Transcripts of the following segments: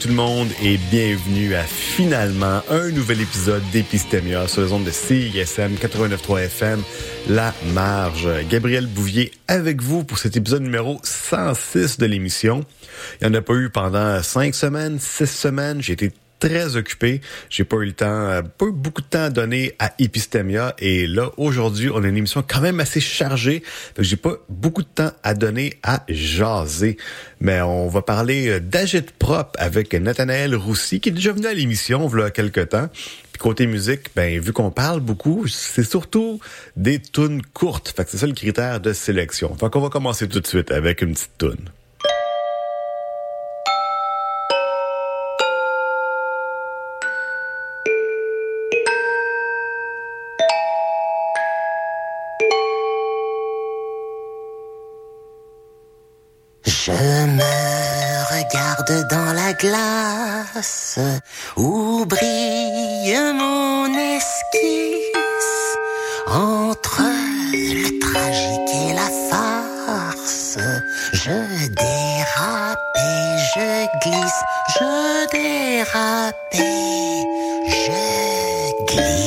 Tout le monde et bienvenue à finalement un nouvel épisode d'Épistémia sur les ondes de CISM 89.3 FM, La Marge. Gabriel Bouvier avec vous pour cet épisode numéro 106 de l'émission. Il n'y en a pas eu pendant cinq semaines, six semaines. J'ai été très occupé. J'ai pas eu le temps, euh, pas eu beaucoup de temps à donner à Epistemia. Et là, aujourd'hui, on a une émission quand même assez chargée. Donc, j'ai pas beaucoup de temps à donner à jaser. Mais on va parler euh, d'Agite Prop avec Nathanaël Roussy, qui est déjà venu à l'émission, il y a quelques temps. Puis côté musique, ben, vu qu'on parle beaucoup, c'est surtout des tunes courtes. Fait que c'est ça le critère de sélection. Fait qu'on va commencer tout de suite avec une petite tune. Glace où brille mon esquisse entre le tragique et la farce. Je dérape et je glisse, je dérape et je glisse.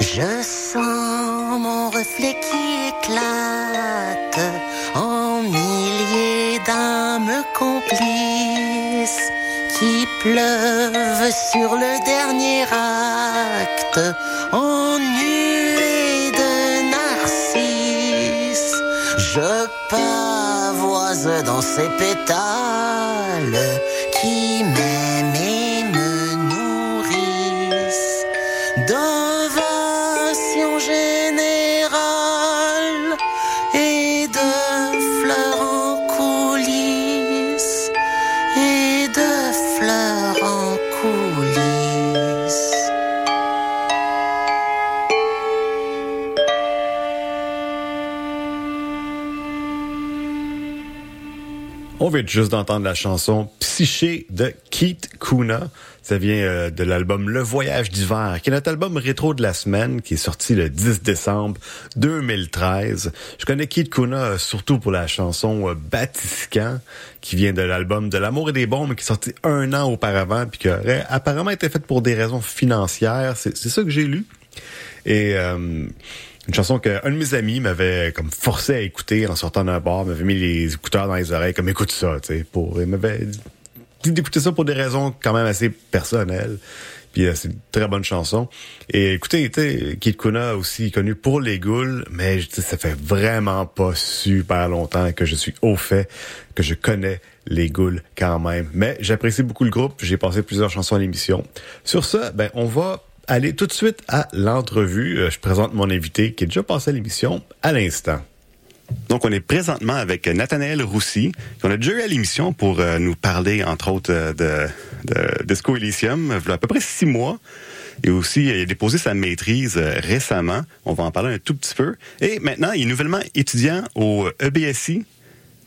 Je sens mon reflet qui éclate en milliers d'âmes complices qui pleuvent sur le dernier acte en nuées de narcisses. Je pavoise dans ces pétales qui m'aiment juste d'entendre la chanson Psyché de Keith Kuna. Ça vient euh, de l'album Le Voyage d'hiver, qui est notre album rétro de la semaine, qui est sorti le 10 décembre 2013. Je connais Keith Kuna euh, surtout pour la chanson euh, Batiscan, qui vient de l'album De l'amour et des bombes, qui est sorti un an auparavant, puis qui aurait apparemment été faite pour des raisons financières. C'est ça que j'ai lu. Et euh, une chanson qu'un de mes amis m'avait comme forcé à écouter en sortant d'un bar, m'avait mis les écouteurs dans les oreilles, comme écoute ça, tu sais, pour, il m'avait dit d'écouter ça pour des raisons quand même assez personnelles. Puis euh, c'est une très bonne chanson. Et écoutez, Kid Kuna aussi connu pour les goules, mais ça fait vraiment pas super longtemps que je suis au fait, que je connais les goules quand même. Mais j'apprécie beaucoup le groupe, j'ai passé plusieurs chansons à l'émission. Sur ça, ben on va aller tout de suite à l'entrevue. Euh, Je présente mon invité qui est déjà passé à l'émission à l'instant. Donc, on est présentement avec Nathanaël Roussy, qu'on a déjà eu à l'émission pour euh, nous parler, entre autres, euh, de, de Elysium, il y a à peu près six mois. Et aussi, il a déposé sa maîtrise récemment. On va en parler un tout petit peu. Et maintenant, il est nouvellement étudiant au EBSI,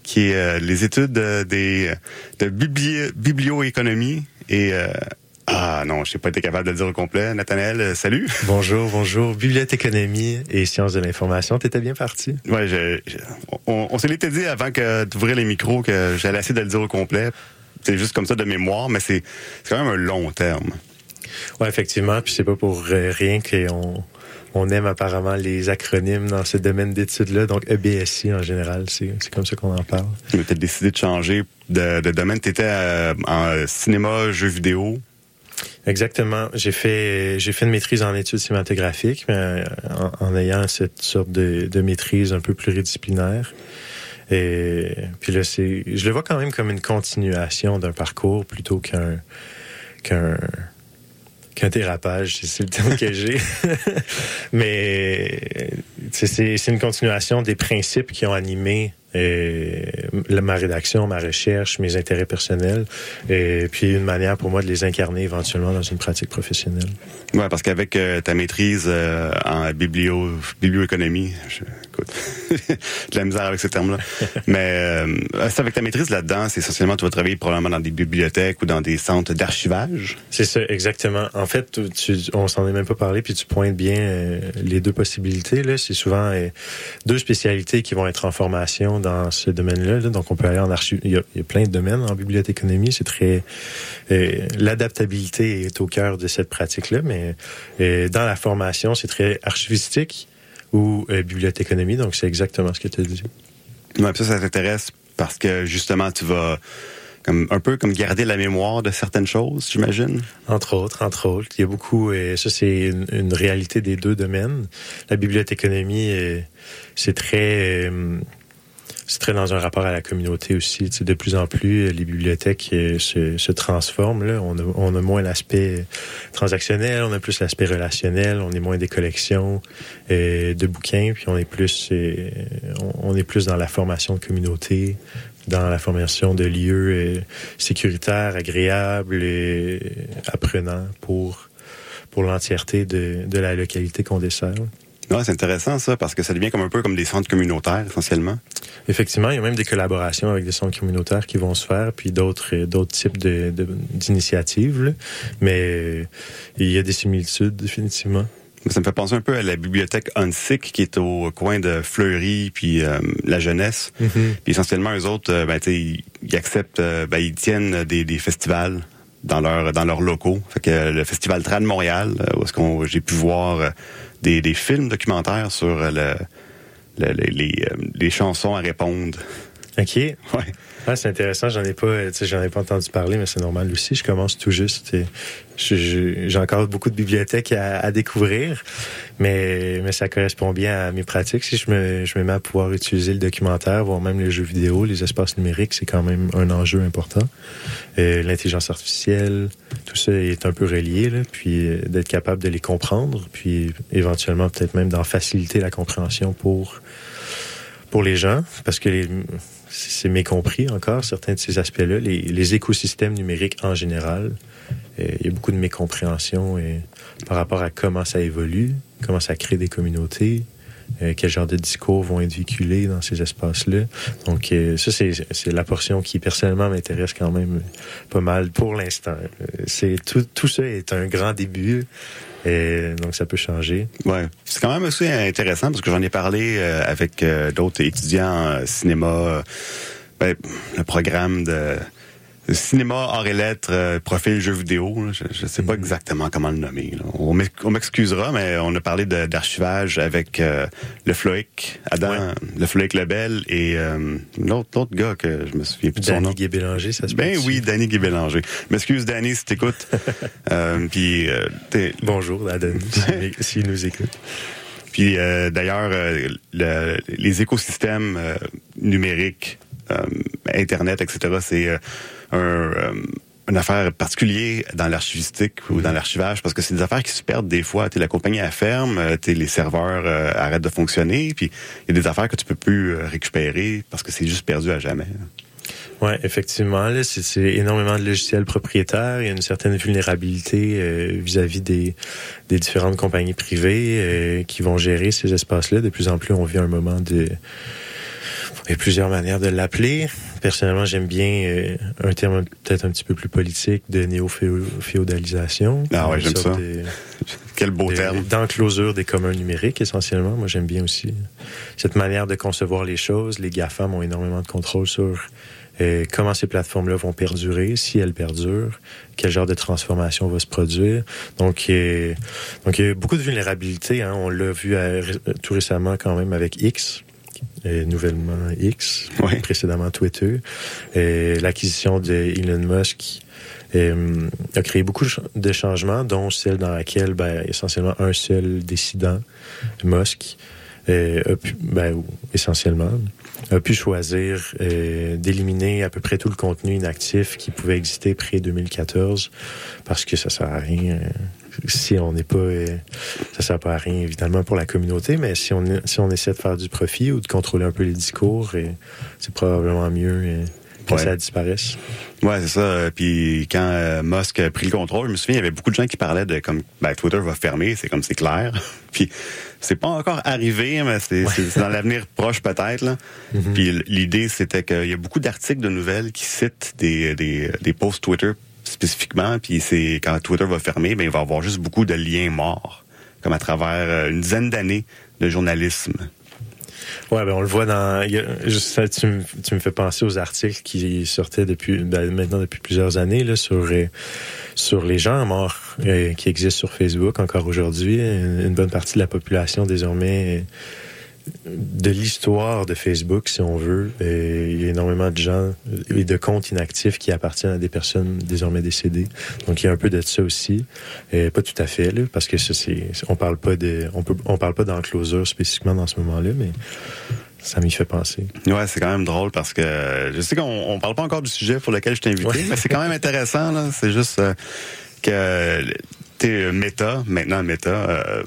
qui est les études des, de bibli- biblioéconomie et... euh, ah non, je n'ai pas été capable de le dire au complet. Nathanaël, euh, salut. Bonjour, bonjour. Bibliothéconomie et sciences de l'information. T'étais bien parti? Ouais, je, je- on, on se l'était dit avant que d'ouvrir les micros que j'allais essayer de le dire au complet. C'est juste comme ça de mémoire, mais c'est quand même un long terme. Ouais, effectivement. Puis c'est pas pour euh, rien qu'on on aime apparemment les acronymes dans ce domaine d'études-là. Donc EBSI en général, c'est comme ça qu'on en parle. Tu as décidé de changer de, de domaine. Tu étais en cinéma, jeux vidéo. Exactement. J'ai fait j'ai fait une maîtrise en études cinématographiques, mais euh, en, ayant cette sorte de, maîtrise un peu pluridisciplinaire. Et puis là, c'est je le vois quand même comme une continuation d'un parcours plutôt qu'un qu'un qu'un dérapage, c'est le terme que j'ai. Mais c'est une continuation des principes qui ont animé euh, la- ma rédaction, ma recherche, mes intérêts personnels, et puis une manière pour moi de les incarner éventuellement dans une pratique professionnelle. Ouais, parce qu'avec euh, ta maîtrise euh, en biblio biblioéconomie, je, écoute, de la misère avec ce terme-là. Mais euh, c'est avec ta maîtrise là-dedans, c'est essentiellement tu vas travailler probablement dans des bibliothèques ou dans des centres d'archivage? C'est ça, exactement. En fait, tu, tu- on s'en est même pas parlé, puis tu pointes bien euh, les deux possibilités. Là, c'est souvent euh, deux spécialités qui vont être en formation dans ce domaine-là. là. Donc, on peut aller en archive. Il y a, il y a plein de domaines en bibliothéconomie. C'est très euh, l'adaptabilité est au cœur de cette pratique-là, mais euh, dans la formation, c'est très archivistique ou euh, bibliothéconomie. Donc, c'est exactement ce que tu as dit. Ouais, ça, ça t'intéresse parce que justement, tu vas comme un peu comme garder la mémoire de certaines choses, j'imagine? Entre autres, entre autres. Il y a beaucoup, et ça c'est une, une réalité des deux domaines. La bibliothéconomie, c'est très, c'est très dans un rapport à la communauté aussi. Tu sais, de plus en plus, les bibliothèques euh, se, se transforment. Là. On, a, on a moins l'aspect transactionnel, on a plus l'aspect relationnel, on est moins des collections euh, de bouquins, puis on est plus, euh, on, on est plus dans la formation de communauté, dans la formation de lieux euh, sécuritaires, agréables et apprenants pour, pour l'entièreté de, de la localité qu'on dessert. Ouais, c'est intéressant ça parce que ça devient comme un peu comme des centres communautaires essentiellement. Effectivement, il y a même des collaborations avec des centres communautaires qui vont se faire, puis d'autres euh, d'autres types de- de- d'initiatives. là. Mais euh, il y a des similitudes, définitivement. Ça me fait penser un peu à la bibliothèque Hunsick qui est au coin de Fleury puis euh, la jeunesse. Puis essentiellement, eux autres, euh, ben, sais, ils, ils acceptent, euh, ben, ils tiennent des, des festivals dans leurs dans leurs locaux. Fait que le festival Trad Montréal, euh, où est-ce qu'on j'ai pu voir des, des films documentaires sur le, le- les, les, euh, les chansons à répondre. OK. Ouais. Ah, c'est intéressant, j'en ai pas, euh, j'en ai pas entendu parler, mais c'est normal aussi. Je commence tout juste. J'ai encore beaucoup de bibliothèques à, découvrir, mais, mais ça correspond bien à mes pratiques. Si je me, je me mets à pouvoir utiliser le documentaire, voire même les jeux vidéo, les espaces numériques, c'est quand même un enjeu important. Euh, L'intelligence artificielle, tout ça est un peu relié, là, puis euh, d'être capable de les comprendre, puis éventuellement peut-être même d'en faciliter la compréhension pour pour les gens, parce que les- c'est mécompris encore, certains de ces aspects-là. Les, écosystèmes numériques en général, euh, il y a beaucoup de mécompréhension et, par rapport à comment ça évolue, comment ça crée des communautés, euh, quel genre de discours vont être véhiculés dans ces espaces-là. Donc, euh, ça, c'est la portion qui, personnellement, m'intéresse quand même pas mal pour l'instant. Euh, C'est tout, tout ça est un grand début, et donc ça peut changer. Ouais, c'est quand même aussi intéressant parce que j'en ai parlé euh, avec euh, d'autres étudiants en cinéma, euh, ben, le programme de cinéma, arts et lettres, euh, profil jeux vidéo. là. je ne sais pas exactement comment le nommer. là. On m'ex- on m'excusera, mais on a parlé d'archivage avec euh, le Floïc, Adam, Ouais. le Floïc Lebel et euh, l'autre l'autre gars que je me souviens plus de son nom. Danny Guy-Bélanger, ça se Ben oui, Danny Guy Bélanger. M'excuse Danny si t'écoutes. euh, puis euh, Bonjour à Denis, s'il s'il nous écoute. Puis euh, d'ailleurs, euh, le- les écosystèmes euh, numériques, euh, Internet, etc., c'est euh, euh, une affaire particulière dans l'archivistique ou dans l'archivage parce que c'est des affaires qui se perdent des fois. T'es la compagnie à ferme, euh, t'es les serveurs euh, arrêtent de fonctionner, puis il y a des affaires que tu peux plus récupérer parce que c'est juste perdu à jamais. Oui, effectivement. C'est énormément de logiciels propriétaires. Il y a une certaine vulnérabilité vis-à-vis des, des différentes compagnies privées qui vont gérer ces espaces-là. De plus en plus, on vit un moment de... Il y a plusieurs manières de l'appeler. Personnellement, j'aime bien euh, un terme peut-être un petit peu plus politique de néo-féodalisation. Ah ouais, j'aime ça. de- Quel beau de- terme. D'enclosure des communs numériques, essentiellement. Moi, j'aime bien aussi cette manière de concevoir les choses. Les GAFAM ont énormément de contrôle sur euh, comment ces plateformes-là vont perdurer, si elles perdurent, quel genre de transformation va se produire. Donc, euh, donc il y a beaucoup de vulnérabilité. Hein. On l'a vu tout récemment quand même avec X. nouvellement X, Ouais. précédemment Twitter, Euh, l'acquisition de Elon Musk euh, a créé beaucoup de ch- de changements, dont celle dans laquelle, ben, essentiellement, un seul décident, Musk, euh, a pu, ben, essentiellement, a pu choisir euh, d'éliminer à peu près tout le contenu inactif qui pouvait exister pré-2014 parce que ça sert à rien. Si on n'est pas, euh, ça sert pas à rien évidemment pour la communauté, mais si on si on essaie de faire du profit ou de contrôler un peu les discours, euh, c'est probablement mieux euh, que Ouais. ça disparaisse. Ouais, c'est ça. Puis quand euh, Musk a pris le contrôle, je me souviens, il y avait beaucoup de gens qui parlaient de comme ben, Twitter va fermer, c'est comme c'est clair. Puis c'est pas encore arrivé, mais c'est dans l'avenir proche peut-être. là. Puis l'idée, c'était qu'il y a beaucoup d'articles de nouvelles qui citent des, des, des posts Twitter spécifiquement. Puis c'est quand Twitter va fermer, ben il va y avoir juste beaucoup de liens morts, comme à travers euh, une dizaine d'années de journalisme. Ouais, ben on le voit dans. tu, me- tu me fais penser aux articles qui sortaient depuis ben, maintenant depuis plusieurs années là, sur euh, sur les gens morts euh, qui existent sur Facebook encore aujourd'hui. Une, bonne partie de la population désormais de l'histoire de Facebook, si on veut. Et il y a énormément de gens et de comptes inactifs qui appartiennent à des personnes désormais décédées. Donc il y a un peu de ça aussi. Et pas tout à fait, là, parce que ça, c'est, on parle pas de, on peut, on parle pas d'enclosure spécifiquement dans ce moment-là, mais ça m'y fait penser. Ouais, c'est quand même drôle parce que je sais qu'on on parle pas encore du sujet pour lequel je t'ai invité, Ouais. mais c'est quand même intéressant. là. C'est juste euh, que Meta, maintenant Meta, euh,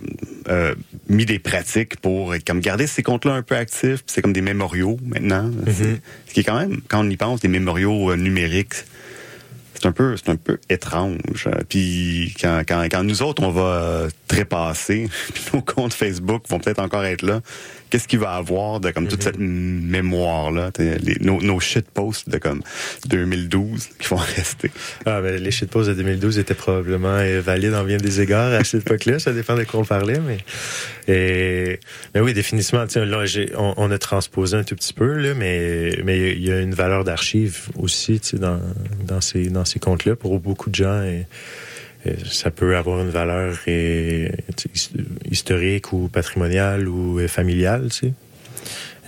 euh, mis des pratiques pour euh, comme garder ces comptes-là un peu actifs. C'est comme des mémoriaux maintenant. C'est- Ce qui est quand même, quand on y pense, des mémoriaux euh, numériques. C'est un peu, c'est un peu étrange. Euh, Puis quand, quand, quand nous autres, on va euh, trépasser, puis nos comptes Facebook vont peut-être encore être là, qu'est-ce qu'il va avoir de comme toute cette mémoire-là, t'sais, les- nos, nos shitposts de comme 2012 qui vont rester. Ah, ben, les shitposts de 2012 étaient probablement euh, valides en bien des égards à cette époque-là. Ça dépend de quoi on parlait, mais, et, mais oui, définitivement, là, on, on a transposé un tout petit peu, là, mais, mais il y a une valeur d'archive aussi, tu sais, dans, dans ces, dans ces comptes-là pour beaucoup de gens. Ça peut avoir une valeur historique ou patrimoniale ou euh, familiale.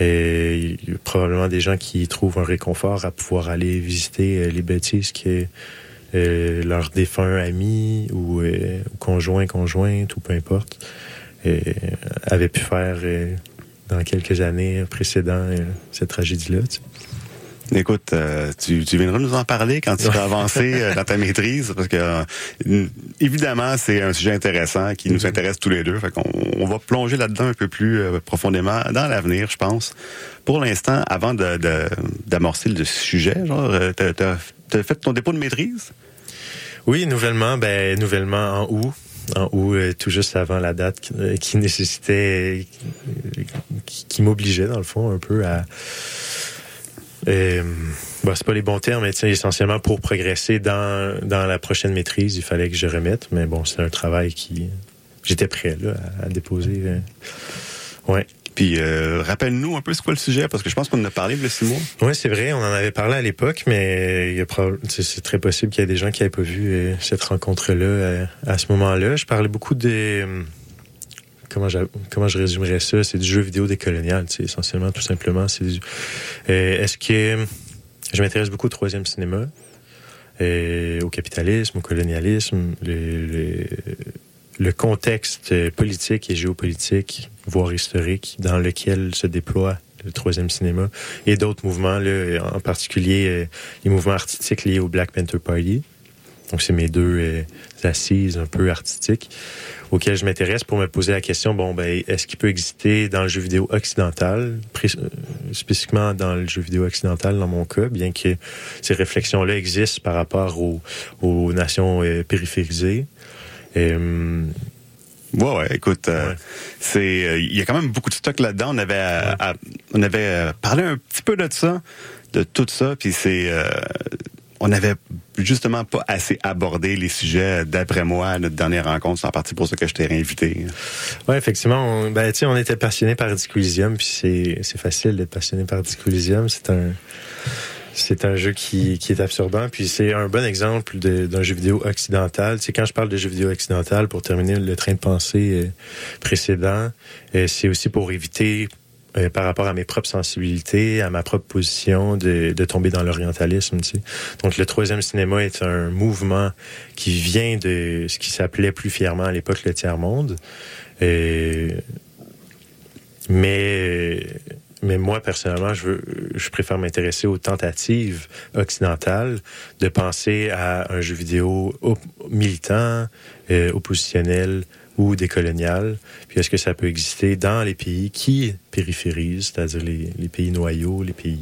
Et il y a probablement des gens qui trouvent un réconfort à pouvoir aller visiter euh, les bêtises que euh, leurs défunts amis ou, euh, ou conjoints, conjointes ou peu importe euh, avaient pu faire euh, dans quelques années précédant cette tragédie-là. Écoute, euh, tu, tu viendras nous en parler quand tu vas avancer euh, dans ta maîtrise, parce que euh, évidemment, c'est un sujet intéressant qui nous intéresse tous les deux. Fait qu'on on va plonger là-dedans un peu plus profondément dans l'avenir, je pense. Pour l'instant, avant de, de- d'amorcer le sujet, genre, t'as, fait ton dépôt de maîtrise? Oui, nouvellement, ben nouvellement en août. En août, euh, tout juste avant la date qui, euh, qui nécessitait, euh, qui, qui m'obligeait dans le fond un peu à. Euh, bon, c'est pas les bons termes, mais essentiellement pour progresser dans, dans la prochaine maîtrise, il fallait que je remette. Mais bon, c'est un travail qui. J'étais prêt là, à, à déposer. euh. Ouais. Puis euh, rappelle-nous un peu c'est quoi le sujet, parce que je pense qu'on en a parlé a six mois. Oui, c'est vrai, on en avait parlé à l'époque, mais c'est très possible qu'il y ait des gens qui n'avaient pas vu cette rencontre-là euh, à ce moment-là. Je parlais beaucoup des... Comment, comment je résumerais ça? C'est du jeu vidéo décolonial, essentiellement, tout simplement. C'est Euh, Est-ce que... Je m'intéresse beaucoup au troisième cinéma, euh, au capitalisme, au colonialisme, le, contexte euh, politique et géopolitique, voire historique, dans lequel se déploie le troisième cinéma, et d'autres mouvements, en particulier les mouvements artistiques liés au Black Panther Party. Donc, c'est mes deux euh, assises un peu artistiques auxquelles je m'intéresse pour me poser la question, bon, ben, est-ce qu'il peut exister dans le jeu vidéo occidental, euh, spécifiquement dans le jeu vidéo occidental, dans mon cas, bien que ces réflexions-là existent par rapport aux, aux nations euh, périphérisées. Euh, Ouais, ouais, écoute, euh, Ouais. c'est, euh, il y a quand même beaucoup de stock là-dedans. On avait, euh, à- on avait parlé un petit peu de ça, de tout ça, puis c'est, on avait justement pas assez abordé les sujets d'après moi à notre dernière rencontre. C'est en partie pour ça que je t'ai réinvité. Ouais, effectivement, on, ben, on était passionné par Disco Elysium, puis c'est, c'est facile d'être passionné par Disco Elysium. C'est un, c'est un jeu qui, qui est absorbant, puis c'est un bon exemple d'un jeu vidéo occidental. Sais, quand je parle de jeu vidéo occidental, pour terminer le train de pensée euh, précédent, euh, c'est aussi pour éviter euh, par rapport à mes propres sensibilités, à ma propre position, de, de tomber dans l'orientalisme. Tu sais. Donc le troisième cinéma est un mouvement qui vient de ce qui s'appelait plus fièrement à l'époque le tiers-monde. Et- mais mais moi personnellement, je veux, je préfère m'intéresser aux tentatives occidentales de penser à un jeu vidéo militant, euh, oppositionnel ou décolonial. Puis est-ce que ça peut exister dans les pays qui périphérisent, c'est-à-dire les, les pays noyaux, les pays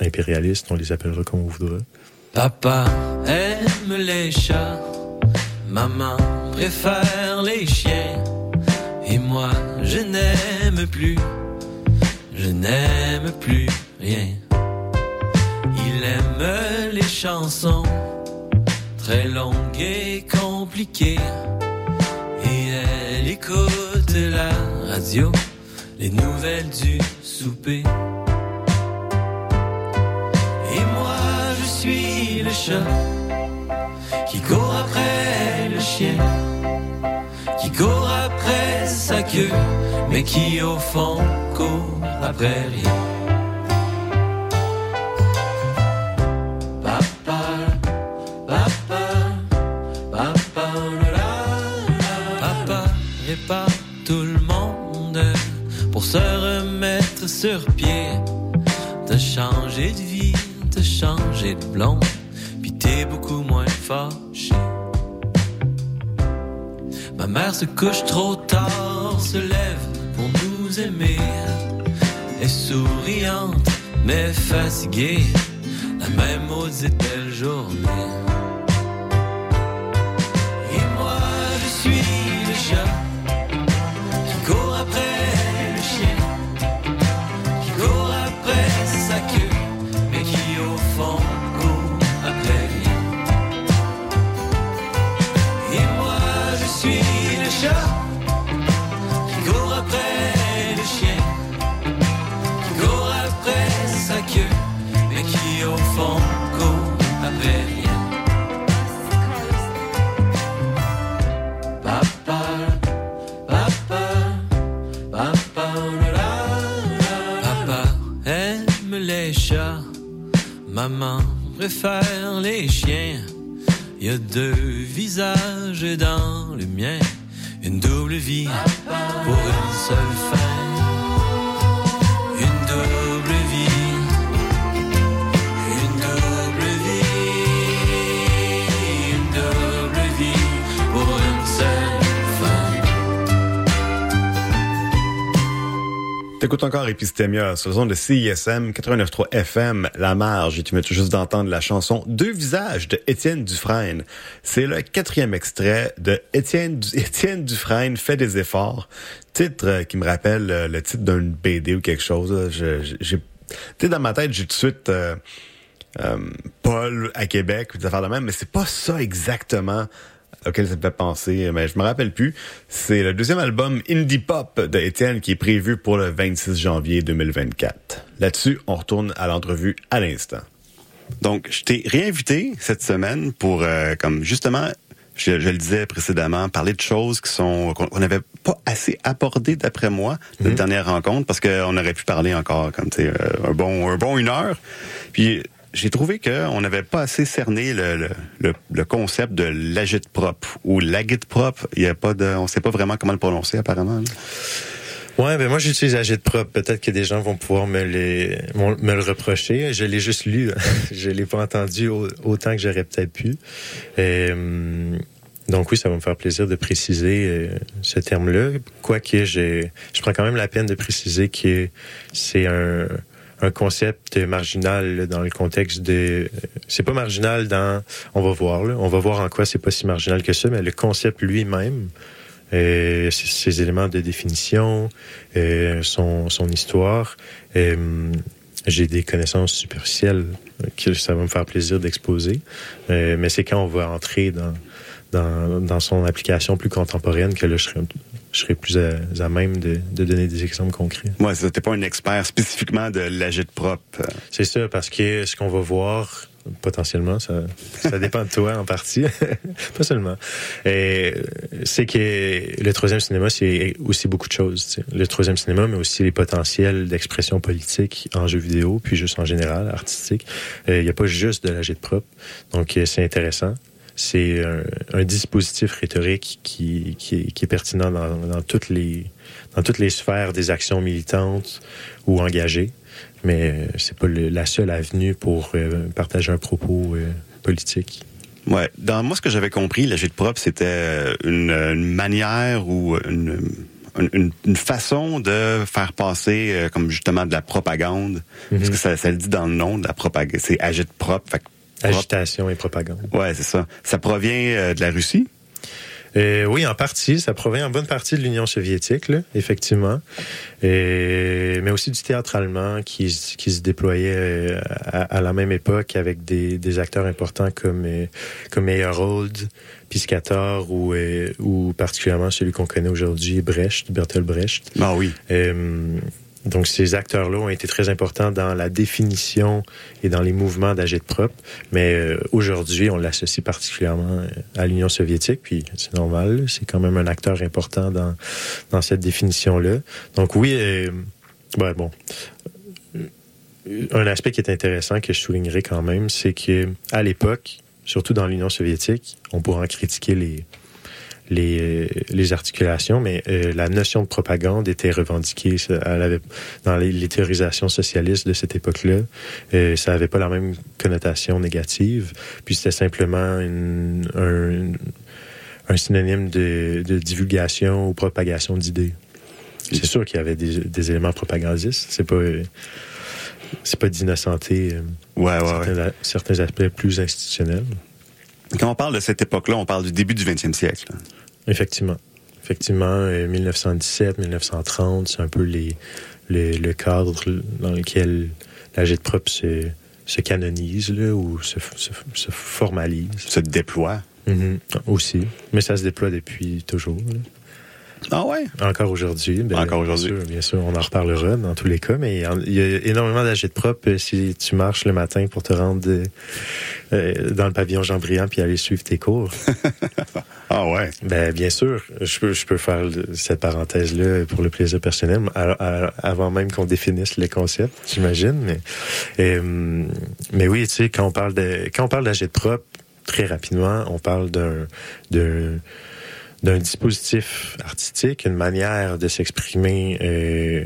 impérialistes, on les appellera comme on voudra? Papa aime les chats, maman préfère les chiens, et moi je n'aime plus, je n'aime plus rien. Il aime les chansons, très longues et compliquées, écoute la radio, les nouvelles du souper. Et moi je suis le chat qui court après le chien, qui court après sa queue, mais qui au fond court après rien. Tout le monde pour se remettre sur pied, de changer de vie, de changer de blonde, puis t'es beaucoup moins fâché. Ma mère se couche trop tard, se lève pour nous aimer, est souriante mais fatiguée, la même maudite belle journée. Maman préfère les chiens. Il y a deux visages dans le mien, une double vie pour une seule fin. Une double T'écoutes encore Epistémia sur zone de CISM 89.3 FM, La Marge, et tu tout juste d'entendre la chanson Deux visages de Étienne Dufresne. C'est le quatrième extrait de Étienne, Étienne Dufresne fait des efforts. Titre qui me rappelle euh, le titre d'une BD ou quelque chose. Je- J'ai, dans ma tête, j'ai tout de suite euh, euh, Paul à Québec, des affaires de même, mais c'est pas ça exactement auquel ça me fait penser, mais je me rappelle plus. C'est le deuxième album Indie Pop de Étienne qui est prévu pour le 26 janvier 2024. Là-dessus, on retourne à l'entrevue à l'instant. Donc, je t'ai réinvité cette semaine pour, euh, comme justement, je, je le disais précédemment, parler de choses qui sont qu'on qu'on n'avait pas assez abordées d'après moi de Mhm. dernière rencontre, parce qu'on aurait pu parler encore comme tu sais euh, un bon un bon une heure. Puis j'ai trouvé qu'on n'avait pas assez cerné le, le, le, concept de l'agite propre ou l'agite propre. Il y a pas de, on sait pas vraiment comment le prononcer apparemment. Ouais, ben moi j'utilise Agite Prop. Peut-être que des gens vont pouvoir me, les, me le reprocher. Je l'ai juste lu. je l'ai pas entendu au- autant que j'aurais peut-être pu. Euh, donc oui, ça va me faire plaisir de préciser euh, ce terme-là. Quoique j'ai, je prends quand même la peine de préciser que c'est un, un concept marginal dans le contexte de. C'est pas marginal dans. On va voir là. On va voir en quoi c'est pas si marginal que ça, mais le concept lui-même. Euh, ses, ses éléments de définition, euh, son, son histoire. Euh, j'ai des connaissances superficielles que ça va me faire plaisir d'exposer. Euh, mais c'est quand on va entrer dans, dans, dans son application plus contemporaine que là, je serai, je serai plus à, à même de, de donner des exemples concrets. Ouais, ça, t'es pas un expert spécifiquement de l'agite propre. Euh, C'est ça, parce que ce qu'on va voir, potentiellement, ça, ça dépend de toi en partie, pas seulement. Et c'est que le troisième cinéma, c'est aussi beaucoup de choses. Le troisième cinéma, mais aussi les potentiels d'expression politique en jeu vidéo, puis juste en général, artistique. Euh, Il n'y a pas juste de la de propre. Donc, euh, c'est intéressant. C'est un, un dispositif rhétorique qui, qui, est, qui est pertinent dans, dans toutes les dans toutes les sphères des actions militantes ou engagées. Mais c'est pas le- la seule avenue pour euh, partager un propos euh, politique. Ouais. Dans moi, ce que j'avais compris, l'agite propre, c'était euh, une, une manière ou une, une, une façon de faire passer euh, comme justement de la propagande. Parce que ça, ça le dit dans le nom, de la propagande. C'est agite propre. Fait que propre- Agitation et propagande. Ouais, c'est ça. Ça provient euh, de la Russie? Euh, oui, en partie. Ça provient en bonne partie de l'Union soviétique, là, effectivement. Et, mais aussi du théâtre allemand qui, se déployait euh, à, à la même époque avec des, des acteurs importants comme, comme Meyerhold, Piscator ou, ou particulièrement celui qu'on connaît aujourd'hui, Brecht, Bertolt Brecht. Ah oui. Euh, donc, ces acteurs-là ont été très importants dans la définition et dans les mouvements d'agite propre. Mais euh, aujourd'hui, on l'associe particulièrement euh, à l'Union soviétique, puis c'est normal. C'est quand même un acteur important dans, dans cette définition-là. Donc oui, euh, ouais, bon. Euh, Un aspect qui est intéressant que je soulignerai quand même, c'est que à l'époque, surtout dans l'Union soviétique, on pourra en critiquer les, les, les articulations, mais euh, la notion de propagande était revendiquée. Elle avait, dans les, les théorisations socialistes de cette époque-là, euh, ça n'avait pas la même connotation négative. Puis c'était simplement une, un, un synonyme de, de divulgation ou propagation d'idées. C'est sûr qu'il y avait des, des éléments propagandistes. C'est pas, c'est pas d'innocenter euh, Ouais, ouais, ouais. certains, certains aspects plus institutionnels. Quand on parle de cette époque-là, on parle du début du 20e siècle. Effectivement. Effectivement, euh, 1917, 1930, c'est un peu les, les- le cadre dans lequel la jet propre se, se canonise là, ou se, se, se formalise. Se déploie. Mhm. Aussi. Mais ça se déploie depuis toujours. là. Ah ouais? Encore aujourd'hui. ben, Encore bien aujourd'hui. sûr, Bien sûr, on en reparlera dans tous les cas, mais il y a- énormément d'agite propre euh, si tu marches le matin pour te rendre euh, euh, dans le pavillon Jean-Briand puis aller suivre tes cours. Ah ouais. Ben bien sûr, je peux je peux faire cette parenthèse là pour le plaisir personnel avant même qu'on définisse les concepts, j'imagine. Mais euh, mais oui, tu sais quand on parle de quand on parle d'agite propre, très rapidement, on parle d'un d'un dispositif artistique, une manière de s'exprimer euh,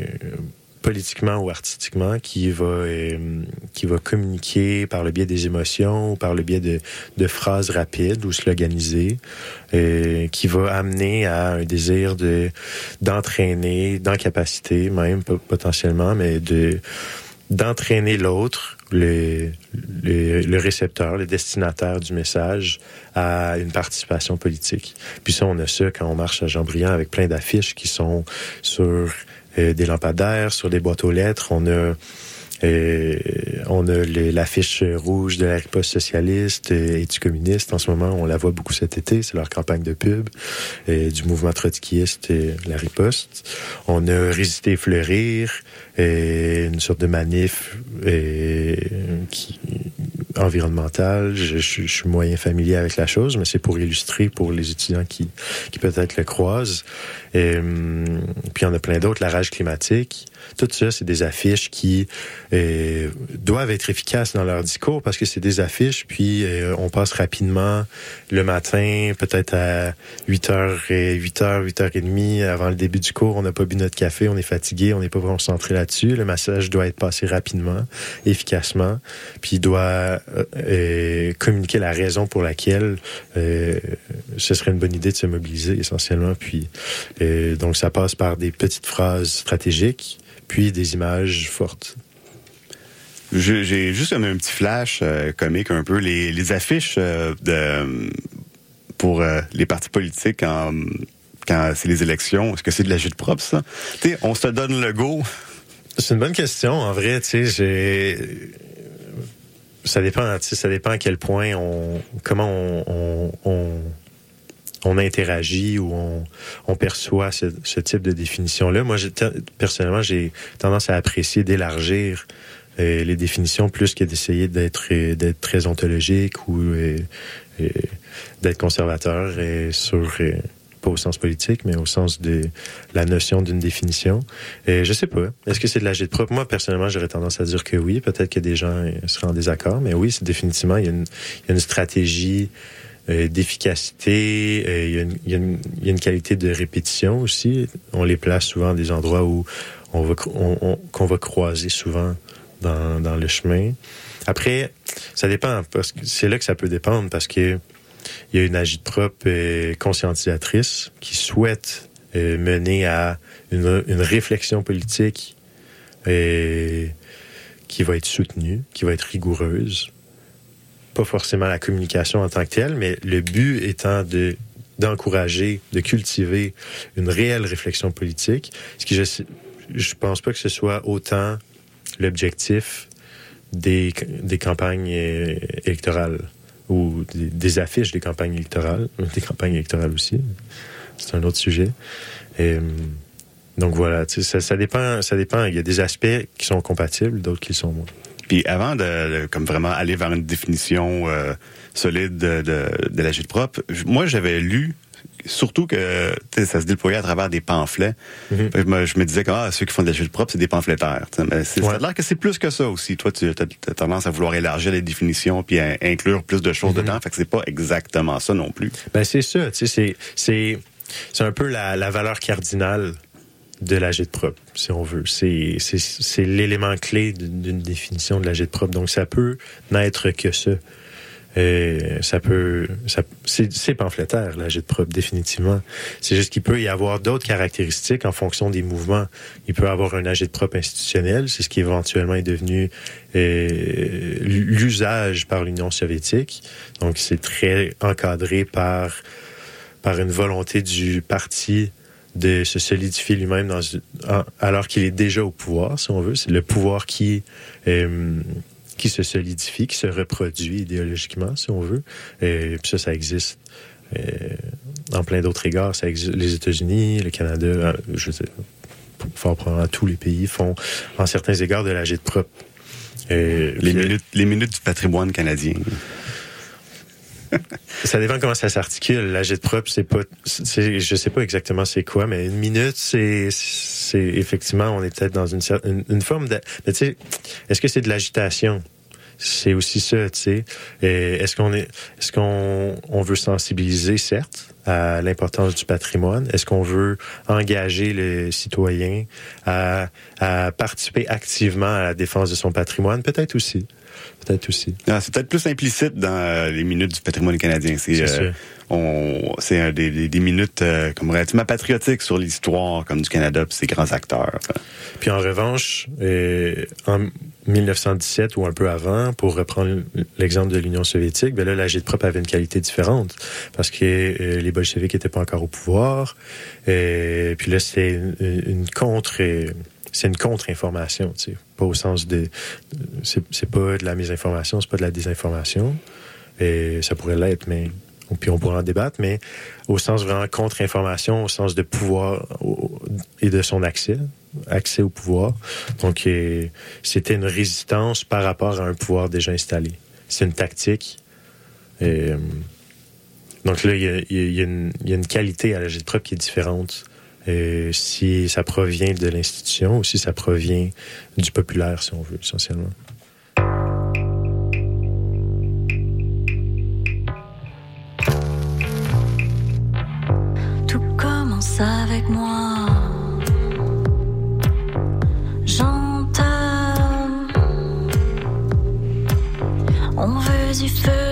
politiquement ou artistiquement qui va euh, qui va communiquer par le biais des émotions ou par le biais de, de phrases rapides ou sloganisées euh, qui va amener à un désir de d'entraîner d'incapacité même po- potentiellement mais de d'entraîner l'autre le, le, le récepteur, le destinataire du message à une participation politique. Puis ça, on a ça quand on marche à Jean-Briand avec plein d'affiches qui sont sur euh, des lampadaires, sur des boîtes aux lettres. On a euh, on a l'affiche rouge de la riposte socialiste euh, et du communiste. En ce moment, on la voit beaucoup cet été. C'est leur campagne de pub euh, du mouvement trotskiste et la riposte. On a Résister et fleurir, euh, une sorte de manif euh, qui environnementale. Je, je- suis moyen familier avec la chose, mais c'est pour illustrer pour les étudiants qui, qui peut-être le croisent. Euh, puis il y en a plein d'autres, la rage climatique. Tout ça, c'est des affiches qui euh, doivent être efficaces dans leur discours parce que c'est des affiches, puis euh, on passe rapidement le matin, peut-être à 8h, 8h, 8h30 avant le début du cours, on n'a pas bu notre café, on est fatigué, on n'est pas concentré là-dessus. Le message doit être passé rapidement, efficacement, puis doit euh, euh, communiquer la raison pour laquelle euh, ce serait une bonne idée de se mobiliser essentiellement. Puis euh, donc ça passe par des petites phrases stratégiques, puis des images fortes. J'ai juste un petit flash euh, comique un peu. Les, les affiches euh, de pour euh, les partis politiques en- quand c'est les élections, est-ce que c'est de la jute propre, ça? Tu sais, on se donne le go. C'est une bonne question. En vrai, tu sais, j'ai. Ça dépend, ça dépend à quel point on, comment on, on, on, on interagit ou on, perçoit ce, type de définition-là. Moi, personnellement, j'ai tendance à apprécier d'élargir euh, les définitions plus que d'essayer d'être euh, très ontologique ou euh, euh, d'être conservateur sur pas au sens politique, mais au sens de la notion d'une définition. Et je sais pas. Est-ce que c'est de l'agite propre? Moi, personnellement, j'aurais tendance à dire que oui. Peut-être que des gens seraient en désaccord, mais oui, c'est définitivement, il y a une, stratégie d'efficacité. euh, Il y, a une- qualité de répétition aussi. On les place souvent à des endroits où on va, qu'on va croiser souvent dans, le chemin. Après, ça dépend, parce que c'est là que ça peut dépendre, parce que il y a une agite-propre euh, conscientisatrice qui souhaite euh, mener à une, réflexion politique euh, qui va être soutenue, qui va être rigoureuse. Pas forcément la communication en tant que telle, mais le but étant de d'encourager, de cultiver une réelle réflexion politique. Ce qui, je, je pense pas que ce soit autant l'objectif des, des campagnes euh, électorales ou des, affiches des campagnes électorales, des campagnes électorales aussi. C'est un autre sujet. Et, hum, donc voilà, ça, dépend, ça dépend. Il y a des aspects qui sont compatibles, d'autres qui sont moins. Puis avant de, de- comme vraiment aller vers une définition euh, solide de, de, de la gîte propre, moi j'avais lu surtout que ça se déployait à travers des pamphlets. Mhm. Je me- je me disais que ah, ceux qui font de la propre, c'est des pamphlétaires. Mais c'est, ça a l'air que c'est plus que ça aussi. Toi, tu as, tendance à vouloir élargir les définitions puis à inclure plus de choses Mhm. dedans. Fait que c'est pas exactement ça non plus. Ben c'est ça, tu sais, c'est c'est c'est un peu la, la valeur cardinale de la propre, si on veut. C'est l'élément clé d'une définition de la propre. Donc ça peut n'être que ça. Euh, ça peut, ça, c'est, pamphlétaire, la propre, définitivement. C'est juste qu'il peut y avoir d'autres caractéristiques en fonction des mouvements. Il peut avoir un agite propre institutionnel, c'est ce qui éventuellement est devenu euh, l'usage par l'Union soviétique. Donc c'est très encadré par par une volonté du parti de se solidifier lui-même dans alors qu'il est déjà au pouvoir, si on veut. C'est le pouvoir qui euh, qui se solidifie, qui se reproduit idéologiquement, si on veut. Et puis ça, ça existe euh, en plein d'autres égards. Ça existe, les États-Unis, le Canada, euh, je sais, fort probablement tous les pays font en certains égards de la de propre. Euh, Les minutes, les minutes du patrimoine canadien. Ça dépend comment ça s'articule. La propre, c'est pas, je sais pas exactement c'est quoi, mais une minute, c'est, c'est effectivement, on est peut-être dans une forme de, mais tu sais, est-ce que c'est de l'agitation? C'est aussi ça, tu sais. Est-ce qu'on est, est-ce qu'on, on veut sensibiliser, certes, à l'importance du patrimoine? Est-ce qu'on veut engager les citoyens à, à participer activement à la défense de son patrimoine? Peut-être aussi. Peut-être aussi. Ah, c'est peut-être plus implicite dans euh, les minutes du patrimoine canadien. C'est, C'est euh, on, c'est des, minutes euh, comme relativement patriotiques sur l'histoire comme du Canada puis ses grands acteurs. Puis en revanche, en 1917 ou un peu avant, pour reprendre l'exemple de l'Union soviétique, ben là, la propre avait une qualité différente parce que euh, les bolcheviks n'étaient pas encore au pouvoir. Et puis là, c'est une, une contre... c'est une contre-information, tu sais. Pas au sens de... C'est pas de la misinformation, c'est pas de la désinformation. Et ça pourrait l'être, mais... Puis on pourra en débattre, mais au sens vraiment contre-information, au sens de pouvoir et de son accès, accès au pouvoir. Donc, c'était une résistance par rapport à un pouvoir déjà installé. C'est une tactique. Euh, donc là, il y a, une, qualité à la propre qui est différente. Euh, si ça provient de l'institution ou si ça provient du populaire, si on veut, essentiellement. Tout commence avec moi. J'entends. On veut du feu,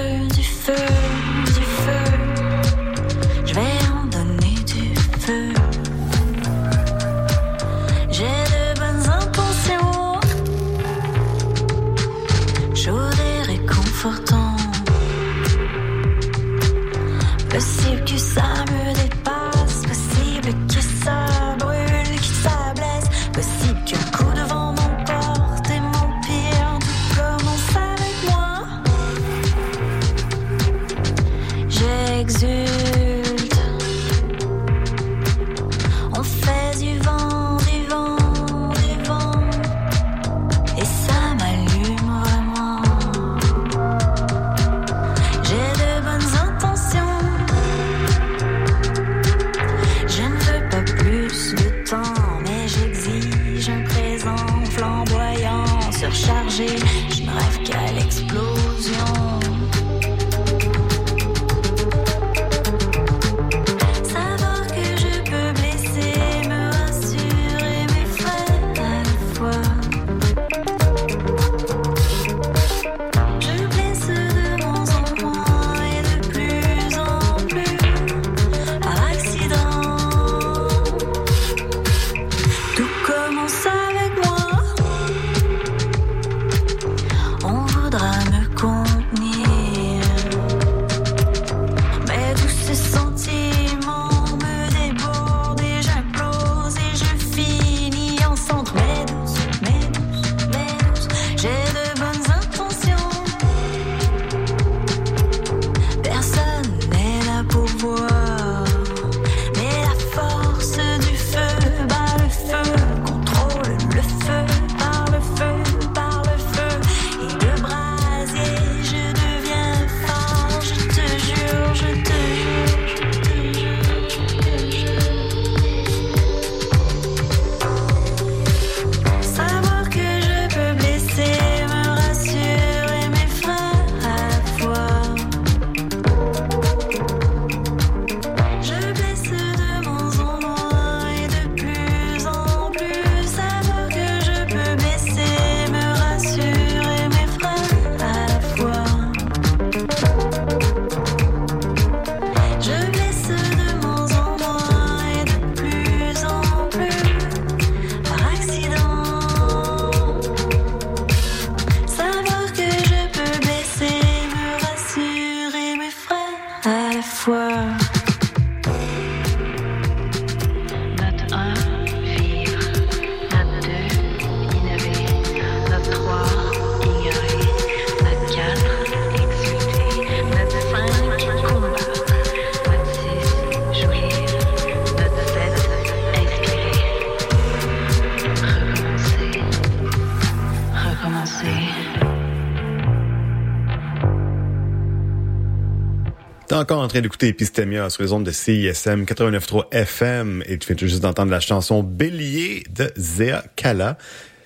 encore en train d'écouter Epistemia sur les ondes de CISM 89.3 FM et tu viens tout juste d'entendre la chanson Bélier de Zéa Kala.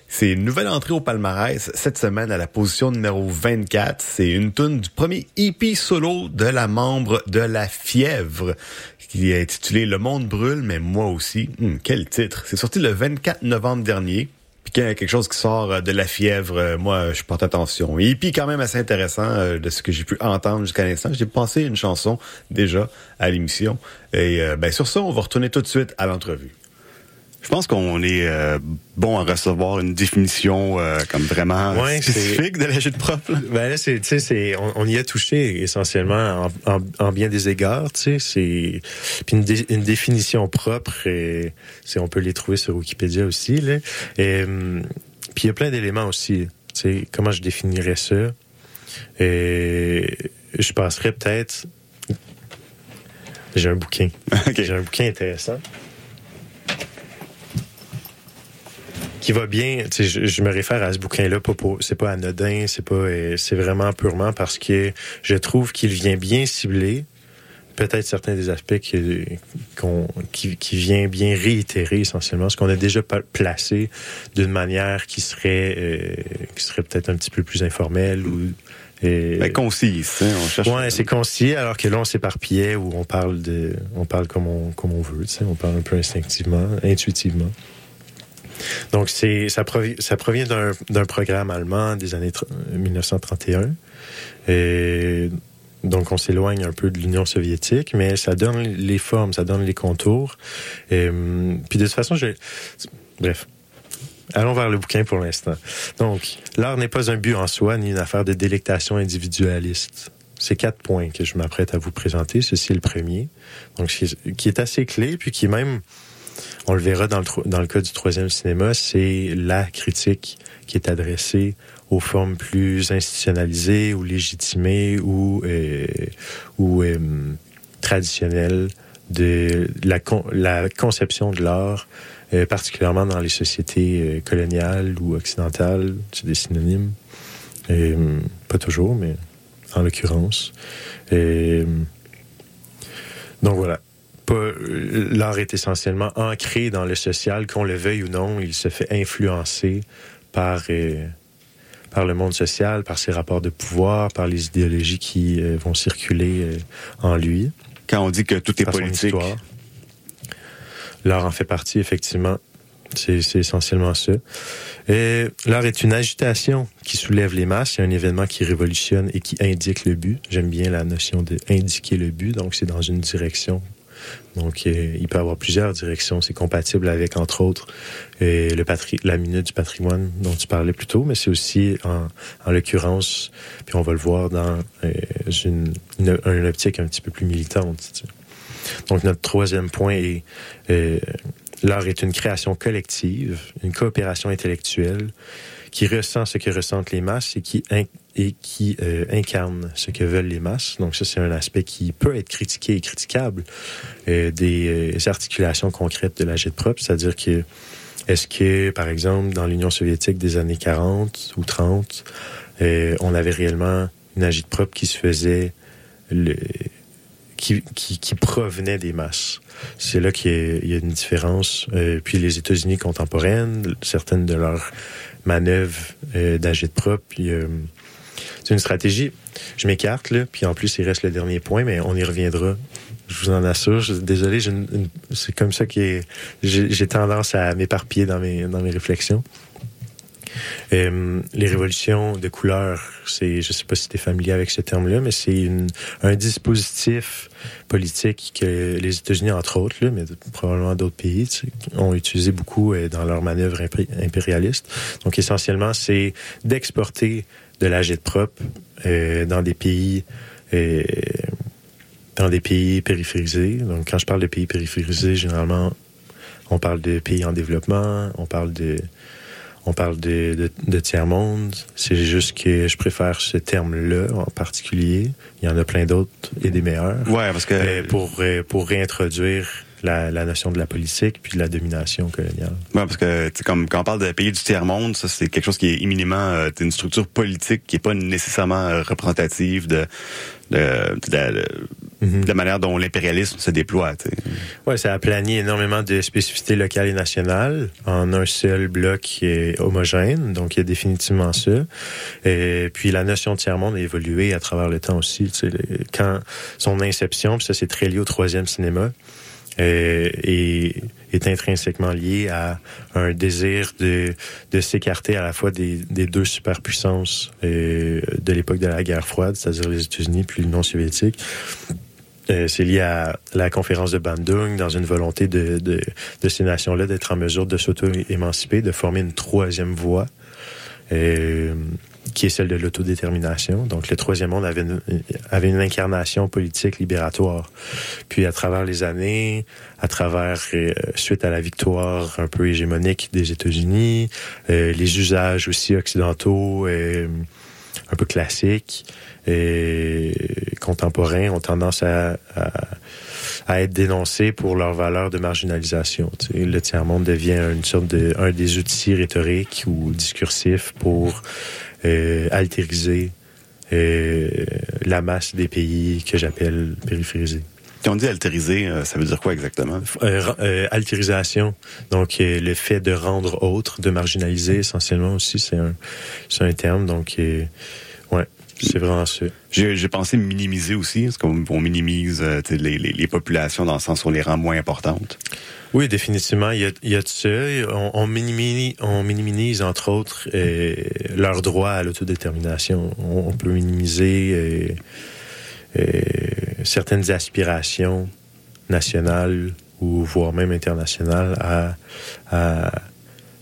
C'est une nouvelle entrée au palmarès cette semaine à la position numéro 24. C'est une tune du premier EP solo de la membre de La Fièvre qui est intitulé Le monde brûle, mais moi aussi. Hum, quel titre! C'est sorti le 24 novembre dernier. Puis quelque chose qui sort euh, de la fièvre, euh, moi, je porte attention. Et puis quand même assez intéressant euh, de ce que j'ai pu entendre jusqu'à l'instant. J'ai pensé une chanson déjà à l'émission. Et ben sur ça, on va retourner tout de suite à l'entrevue. Je pense qu'on est euh, bon à recevoir une définition euh, comme vraiment Ouais, spécifique de l'agite propre. là. Ben là, c'est, tu sais, c'est, on, on y a touché essentiellement en, en, en bien des égards, tu sais, c'est, puis une, dé- une définition propre, et, c'est, on peut les trouver sur Wikipédia aussi, là. Et, hum, puis il y a plein d'éléments aussi, tu sais, comment je définirais ça. Et je passerais peut-être, j'ai un bouquin, j'ai un bouquin intéressant. Qui va bien. Je, je me réfère à ce bouquin-là, c'est pas anodin, c'est pas, euh, c'est vraiment purement parce que je trouve qu'il vient bien cibler peut-être certains des aspects qui, qu'on, qui, qui vient bien réitérer essentiellement ce qu'on a déjà placé d'une manière qui serait, euh, qui serait peut-être un petit peu plus informelle ou euh, Ben, concise, hein, on cherche. Ouais, c'est concis, alors que là, on s'éparpillait où on parle de, on parle comme on, comme on veut, tu sais, on parle un peu instinctivement, intuitivement. Donc, ça, provi- ça provient d'un, programme allemand des années tr- 1931. Et donc, on s'éloigne un peu de l'Union soviétique, mais ça donne les formes, ça donne les contours. Puis, de toute façon, je, bref. Allons vers le bouquin pour l'instant. Donc, l'art n'est pas un but en soi, ni une affaire de délectation individualiste. C'est quatre points que je m'apprête à vous présenter. Ceci est le premier. Donc, qui est assez clé, puis qui est même, on le verra dans le, dans le cas du troisième cinéma, c'est la critique qui est adressée aux formes plus institutionnalisées ou légitimées ou, euh, ou euh, traditionnelles de la, con- la conception de l'art, euh, particulièrement dans les sociétés euh, coloniales ou occidentales. C'est des synonymes. Euh, pas toujours, mais en l'occurrence. Euh, donc voilà. Euh, L'art est essentiellement ancré dans le social, qu'on le veuille ou non. Il se fait influencer par, euh, par le monde social, par ses rapports de pouvoir, par les idéologies qui euh, vont circuler euh, en lui Quand on dit que tout est politique. L'art en fait partie, effectivement. C'est essentiellement ça. Et L'art est une agitation qui soulève les masses. C'est un événement qui révolutionne et qui indique le but. J'aime bien la notion de indiquer le but. Donc, c'est dans une direction. Donc, il peut avoir plusieurs directions. C'est compatible avec, entre autres, euh, le la minute du patrimoine dont tu parlais plus tôt, mais c'est aussi, en, en l'occurrence, puis on va le voir dans euh, une, une, optique un petit peu plus militante. Donc, notre troisième point est euh, l'art est une création collective, une coopération intellectuelle qui ressent ce que ressentent les masses et qui, et qui euh, incarne ce que veulent les masses. Donc, ça, c'est un aspect qui peut être critiqué et critiquable euh, des euh, articulations concrètes de l'agite propre, c'est-à-dire que est-ce que, par exemple, dans l'Union soviétique des années 40 ou 30, euh, on avait réellement une agite propre qui se faisait qui, provenait des masses? C'est là qu'il y, a- il y a une différence. Puis les États-Unis contemporaines, certaines de leurs manœuvres euh, d'agite propre, puis euh, c'est une stratégie. Je m'écarte là, puis en plus il reste le dernier point, mais on y reviendra. Je vous en assure. Désolé, c'est comme ça que j'ai tendance à m'éparpiller dans mes dans mes réflexions. Euh, les révolutions de couleur, c'est, je sais pas si tu es familier avec ce terme-là, mais c'est un dispositif politique que les États-Unis, entre autres, là, mais probablement d'autres pays, ont utilisé beaucoup euh, dans leurs manœuvres impérialistes. Donc, essentiellement, c'est d'exporter de l'agite propre euh, dans des pays euh, dans des pays périphérisés. Donc, quand je parle de pays périphérisés, généralement, on parle de pays en développement, on parle de on parle de, de, de tiers-monde. C'est juste que je préfère ce terme-là en particulier. Il y en a plein d'autres et des meilleurs. ouais, parce que Euh, pour, euh, pour réintroduire la, la notion de la politique puis de la domination coloniale. Ouais, parce que comme quand on parle de pays du tiers monde, ça c'est quelque chose qui est éminemment euh, une structure politique qui est pas nécessairement euh, représentative de de, de- de- Mhm. de la manière dont l'impérialisme se déploie. Ouais, ça a plané énormément de spécificités locales et nationales en un seul bloc qui est homogène, donc il y a définitivement ça. Et puis la notion de tiers-monde a évolué à travers le temps aussi. Quand son inception, puis ça c'est très lié au troisième cinéma, et est intrinsèquement lié à un désir de, s'écarter à la fois des, deux superpuissances euh, de l'époque de la guerre froide, c'est-à-dire les États-Unis puis l'Union soviétique. Euh, c'est lié à la conférence de Bandung dans une volonté de, ces nations-là d'être en mesure de s'auto-émanciper, de former une troisième voie, euh, qui est celle de l'autodétermination. Donc le troisième monde avait une, avait une incarnation politique libératoire. Puis à travers les années, à travers, euh, suite à la victoire un peu hégémonique des États-Unis, euh, les usages aussi occidentaux, euh, un peu classiques, et contemporains ont tendance à, à, à être dénoncés pour leur valeur de marginalisation. Tu sais, le tiers-monde devient une sorte de un des outils rhétoriques ou discursifs pour euh, altériser euh, la masse des pays que j'appelle périphérisés. Quand on dit altérisé, euh, ça veut dire quoi exactement? Euh, altérisation, donc le fait de rendre autre, de marginaliser essentiellement aussi, c'est un, un terme. Donc, c'est vraiment ça. J'ai j'ai pensé minimiser aussi, parce qu'on on minimise euh, les, les, les populations dans le sens où on les rend moins importantes. Oui, définitivement, il y a, il y a de ça. On, on, minimise, on minimise, entre autres, euh, leur droit à l'autodétermination. On, on peut minimiser euh, euh, certaines aspirations nationales ou voire même internationales à, à,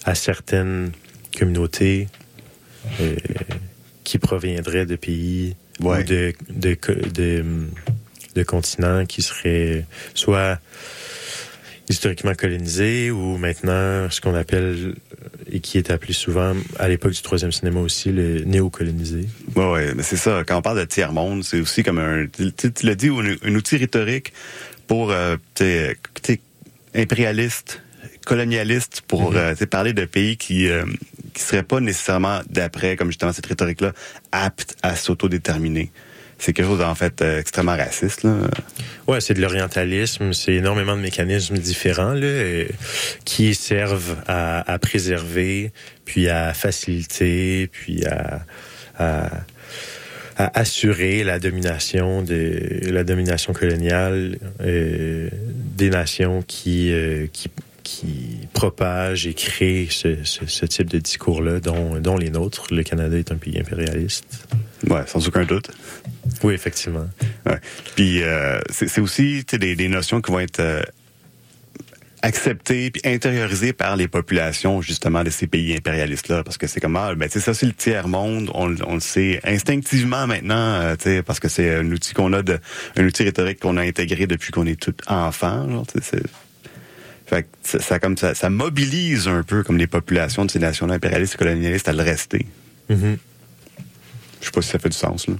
à certaines communautés euh, qui proviendraient de pays Ouais. ou de, de, co- de, de continents qui seraient soit historiquement colonisés ou maintenant ce qu'on appelle et qui est appelé souvent à l'époque du troisième cinéma aussi le néocolonisé. Ouais, ouais, mais c'est ça. Quand on parle de tiers-monde, c'est aussi comme un, tu, l'as dit, un, un outil rhétorique pour, euh, sais, impérialiste, colonialiste, pour Mhm. euh, parler de pays qui euh, qui seraient pas nécessairement d'après, comme justement cette rhétorique-là, aptes à s'autodéterminer. C'est quelque chose en fait euh, extrêmement raciste. Là. Ouais, c'est de l'orientalisme, c'est énormément de mécanismes différents là, euh, qui servent à, préserver, puis à faciliter, puis à, assurer la domination de la domination coloniale euh, des nations qui qui propagent et créent ce, ce, ce type de discours-là, dont, dont les nôtres. Le Canada est un pays impérialiste. Ouais, sans aucun doute. Oui, effectivement. Ouais. Puis euh, c'est aussi des, des notions qui vont être euh, acceptées puis intériorisées par les populations justement de ces pays impérialistes là parce que c'est comme ah, ben ça c'est le tiers monde on, le- on le sait instinctivement maintenant euh, parce que c'est un outil qu'on a de un outil rhétorique qu'on a intégré depuis qu'on est tout enfant genre fait que ça, ça comme ça, ça mobilise un peu comme les populations de ces nations impérialistes et colonialistes à le rester. Mhm. Je sais pas si ça fait du sens là.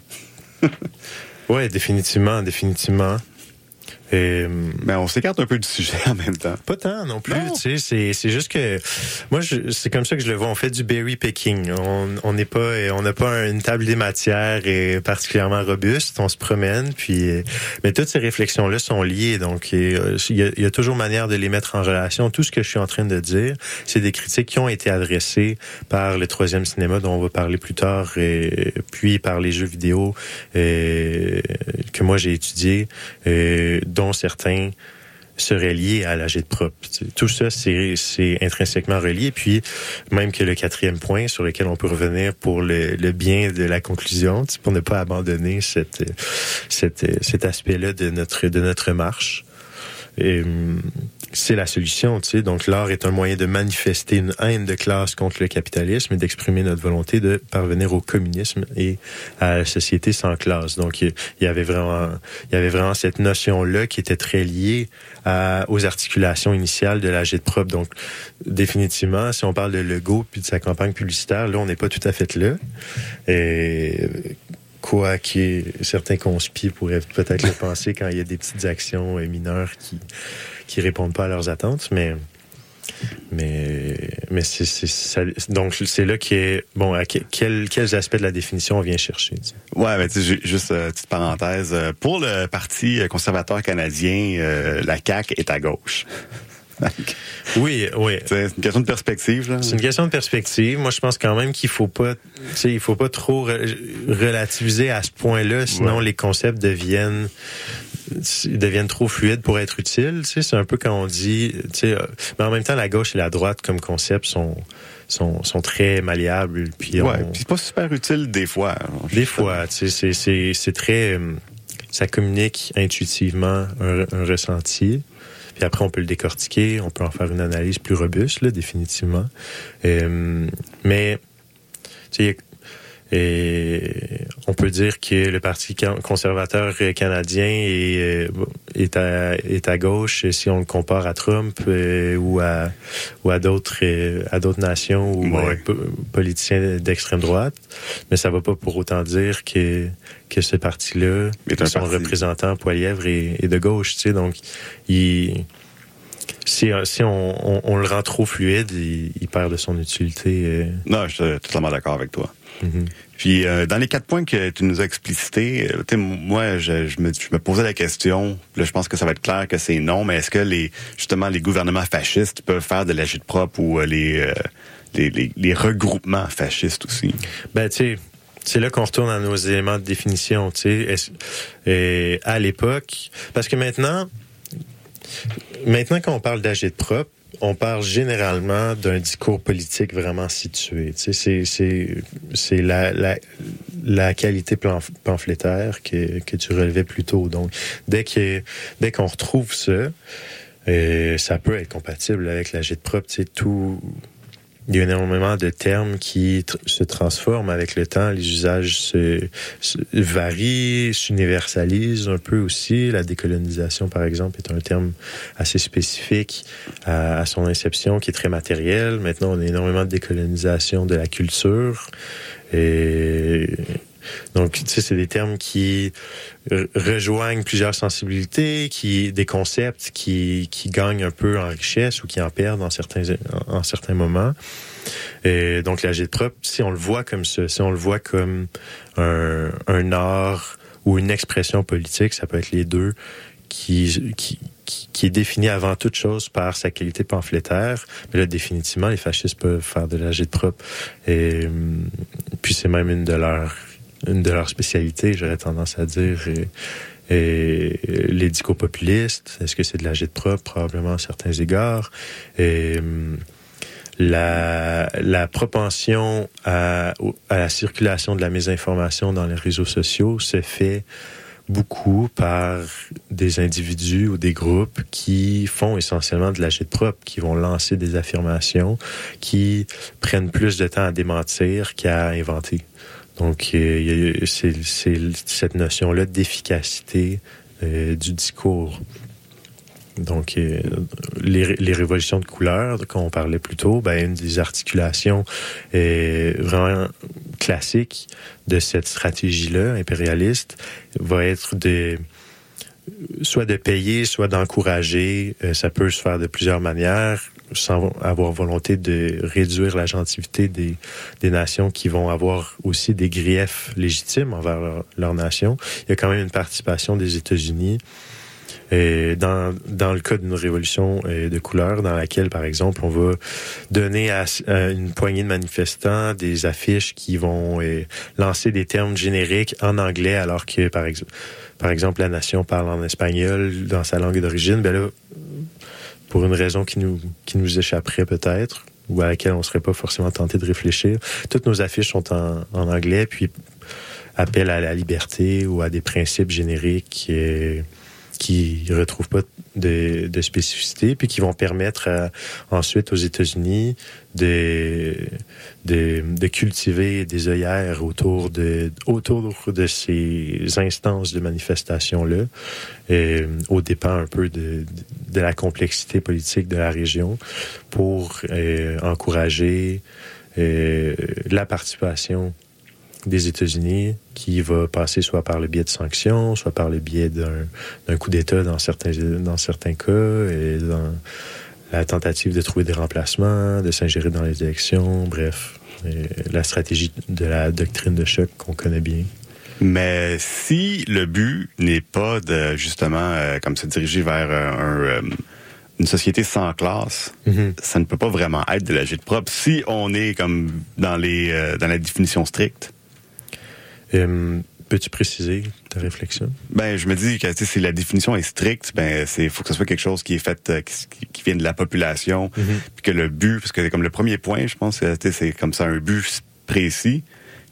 Ouais, définitivement, définitivement. Et, Mais on s'écarte un peu du sujet en même temps. Pas tant non plus, Non. tu sais, c'est c'est juste que moi je- c'est comme ça que je le vois, on fait du berry picking. On on n'est pas on n'a pas une table des matières et particulièrement robuste, on se promène puis euh, mais toutes ces réflexions là sont liées donc euh, il y, a, il y a toujours manière de les mettre en relation. Tout ce que je suis en train de dire, c'est des critiques qui ont été adressées par le troisième cinéma dont on va parler plus tard et puis par les jeux vidéo euh, que moi j'ai étudié euh, dont certains seraient liés à l'âge de propre. Tout ça, c'est intrinsèquement relié. Puis, même que le quatrième point sur lequel on peut revenir pour le, bien de la conclusion, pour ne pas abandonner cette, cet aspect-là de notre, de notre marche. Hum, c'est la solution, tu sais. Donc, l'art est un moyen de manifester une haine de classe contre le capitalisme et d'exprimer notre volonté de parvenir au communisme et à la société sans classe. Donc, il y avait vraiment, il y avait vraiment cette notion-là qui était très liée aux articulations initiales de la de propre. Donc, définitivement, si on parle de Legault puis de sa campagne publicitaire, là, on n'est pas tout à fait là. Et quoi que certains conspires pourraient peut-être le penser quand il y a des petites actions euh, mineures qui qui répondent pas à leurs attentes, mais Mais, mais c'est, c'est, ça- donc c'est là qui est bon. À que- quel- quels aspects de la définition on vient chercher tu sais? Ouais, mais tu sais, juste euh, petite parenthèse. euh, Pour le Parti conservateur canadien, euh, la CAQ est à gauche. Oui, oui. C'est une question de perspective. Là. C'est une question de perspective. Moi, je pense quand même qu'il faut pas, tu sais, il faut pas trop re- relativiser à ce point-là, sinon Ouais. les concepts deviennent deviennent trop fluides pour être utiles. Tu sais, c'est un peu quand on dit, tu sais, euh, mais en même temps, la gauche et la droite comme concept sont sont, sont très malléables. Puis Ouais, on- puis c'est pas super utile des fois. alors, des fois, tu sais, c'est c'est très, euh, ça communique intuitivement un, un ressenti. Puis après, on peut le décortiquer, on peut en faire une analyse plus robuste, là, définitivement. Euh, mais, tu sais, et on peut dire que le Parti can- conservateur euh, canadien est, euh, est, à, est à gauche si on le compare à Trump euh, ou à, ou à d'autres euh, à d'autres nations ou Ouais. euh, politiciens d'extrême droite. Mais ça va pas pour autant dire que, que ce parti-là, son parti. représentant Poilièvre est, est de gauche. Tu sais, donc, il, si, si on, on, on le rend trop fluide, il, il perd de son utilité. euh. Non, je suis totalement d'accord avec toi. Mhm. Puis euh, dans les quatre points que tu nous as explicités, euh, moi, je, me, je me posais la question. Là, je pense que ça va être clair que c'est non, mais est-ce que les justement les gouvernements fascistes peuvent faire de l'agite propre ou euh, les, regroupements fascistes aussi? Ben, tu sais, c'est là qu'on retourne à nos éléments de définition, tu sais. À l'époque, parce que maintenant, maintenant quand on parle d'agite propre, on parle généralement d'un discours politique vraiment situé. C'est la, la la qualité pamphlétaire que tu relevais plus tôt. Donc dès que dès qu'on retrouve ça, euh, ça peut être compatible avec l'agite propre. Tu sais, tout il y a énormément de termes qui se transforment avec le temps. Les usages se, varient, s'universalisent un peu aussi. La décolonisation, par exemple, est un terme assez spécifique à, à son inception, qui est très matériel. Maintenant, on a énormément de décolonisation de la culture. Et donc, tu sais, c'est des termes qui re- rejoignent plusieurs sensibilités, qui des concepts qui, qui gagnent un peu en richesse ou qui en perdent en certains en, certains moments. Et donc, la de propre, si on le voit comme ça, si on le voit comme un, art ou une expression politique, ça peut être les deux, qui, qui, qui, qui est défini avant toute chose par sa qualité pamphlétaire. Mais là, définitivement, les fascistes peuvent faire de la de propre. Et hum, puis, c'est même une de leurs une de leurs spécialités, j'aurais tendance à dire. Et, populistes, est-ce que c'est de la de propre? Probablement à certains égards. Hum, la, propension à, la circulation de la mésinformation dans les réseaux sociaux se fait beaucoup par des individus ou des groupes qui font essentiellement de la de propre, qui vont lancer des affirmations, qui prennent plus de temps à démentir qu'à inventer. Donc, c'est cette notion-là d'efficacité euh, du discours. Donc, euh, les, les révolutions de couleurs dont on parlait plus tôt, ben, une des articulations euh, vraiment classiques de cette stratégie-là, impérialiste, va être de soit de payer, soit d'encourager. Euh, ça peut se faire de plusieurs manières, sans avoir volonté de réduire la gentilité des, nations qui vont avoir aussi des griefs légitimes envers leur, nation. Il y a quand même une participation des États-Unis euh, dans, le cas d'une révolution euh, de couleur, dans laquelle, par exemple, on va donner à, à une poignée de manifestants des affiches qui vont euh, lancer des termes génériques en anglais, alors que, par, exemple par exemple, la nation parle en espagnol dans sa langue d'origine. Ben là, pour une raison qui nous, qui nous échapperait peut-être, ou à laquelle on serait pas forcément tenté de réfléchir, toutes nos affiches sont en, anglais, puis appellent à la liberté ou à des principes génériques euh, qui retrouvent pas de, spécificité, puis qui vont permettre à- ensuite aux États-Unis de, de, de cultiver des œillères autour de, autour de ces instances de manifestation-là, euh, au dépend un peu de, de la complexité politique de la région, pour euh, encourager euh, la participation des États-Unis qui va passer soit par le biais de sanctions, soit par le biais d'un coup d'État dans certains dans certains cas et dans la tentative de trouver des remplacements, de s'ingérer dans les élections, bref, euh, la stratégie de la doctrine de choc qu'on connaît bien. Mais si le but n'est pas de justement euh, comme se diriger vers euh, un, euh, une société sans classe, Mhm. ça ne peut pas vraiment être de l'agite propre si on est comme dans les dans la définition stricte. Peux-tu préciser ta réflexion? Ben, je me dis que si la définition est stricte, ben c'est faut que ce soit quelque chose qui est fait euh, qui, qui vient de la population, puis que le but, parce que c'est comme le premier point, je pense, que, sais, c'est comme ça un but précis.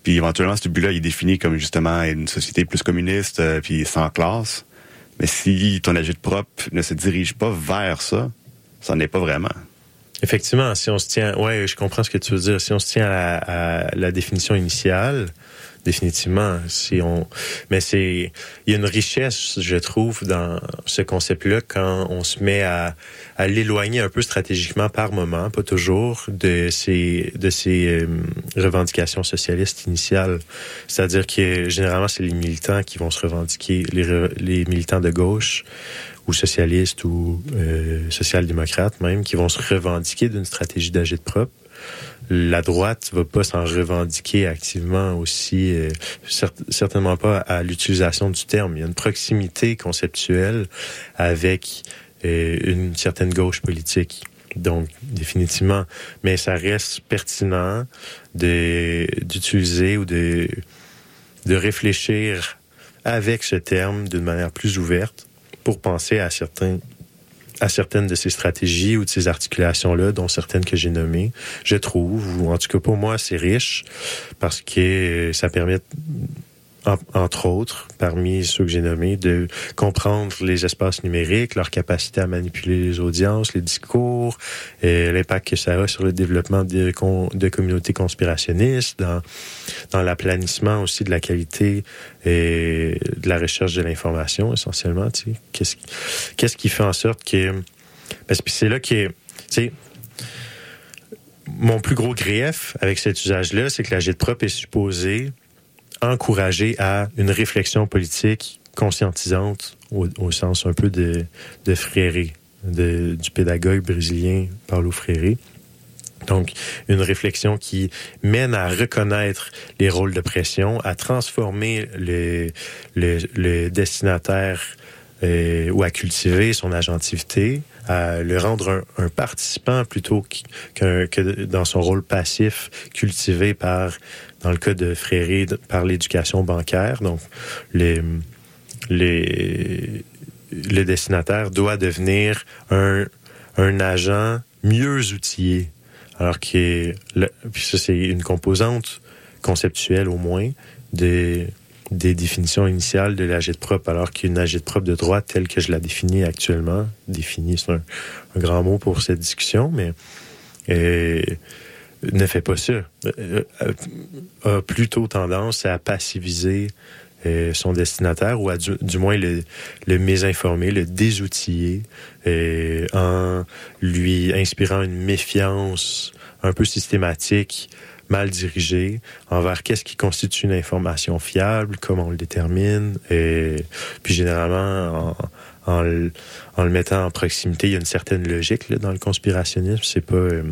Puis éventuellement, ce but-là, il est défini comme justement une société plus communiste, euh, puis sans classe. Mais si ton agite propre ne se dirige pas vers ça, ça n'est pas vraiment. Effectivement, si on se tient, ouais, je comprends ce que tu veux dire. Si on se tient à à la définition initiale, définitivement, si on, mais c'est, il y a une richesse, je trouve, dans ce concept-là quand on se met à, à l'éloigner un peu stratégiquement par moment, pas toujours, de ces, de ces euh, revendications socialistes initiales. C'est-à-dire que généralement, c'est les militants qui vont se revendiquer, les, les militants de gauche ou socialistes ou euh, social-démocrates même, qui vont se revendiquer d'une stratégie d'agite propre. La droite va pas s'en revendiquer activement aussi, euh, cer- certainement pas à l'utilisation du terme. Il y a une proximité conceptuelle avec euh, une certaine gauche politique. Donc, définitivement. Mais ça reste pertinent d'utiliser ou de, de réfléchir avec ce terme d'une manière plus ouverte pour penser à certains à certaines de ces stratégies ou de ces articulations-là, dont certaines que j'ai nommées, je trouve, ou en tout cas pour moi, c'est riche parce que ça permet, entre autres, parmi ceux que j'ai nommés, de comprendre les espaces numériques, leur capacité à manipuler les audiences, les discours, et l'impact que ça a sur le développement de, communautés conspirationnistes, dans, l'aplanissement aussi de la qualité et de la recherche de l'information, essentiellement. Tu sais. Qu'est-ce, qu'est-ce qui fait en sorte que... Parce que c'est là que... Tu sais, mon plus gros grief avec cet usage-là, c'est que la jet propre est supposée encourager à une réflexion politique conscientisante au, sens un peu de, de du pédagogue brésilien Paulo Freire. Donc, une réflexion qui mène à reconnaître les rôles de pression, à transformer le, le, le destinataire euh, ou à cultiver son agentivité, à le rendre un, participant plutôt que dans son rôle passif cultivé par, dans le cas de Fréré, de- par l'éducation bancaire. Donc, les, le destinataire doit devenir un, un agent mieux outillé. Alors le- puis ça, c'est une composante conceptuelle au moins des, des définitions initiales de l'agite propre, alors qu'une agite propre de droite telle que je la définis actuellement, définie, c'est un, grand mot pour cette discussion, mais euh, ne fait pas ça. Euh, euh, a plutôt tendance à passiviser son destinataire ou à du, moins le, le mésinformer, le désoutiller en lui inspirant une méfiance un peu systématique, mal dirigée envers qu'est-ce qui constitue une information fiable, comment on le détermine, et puis généralement en, en, le, mettant en proximité, il y a une certaine logique là, dans le conspirationnisme. C'est pas euh,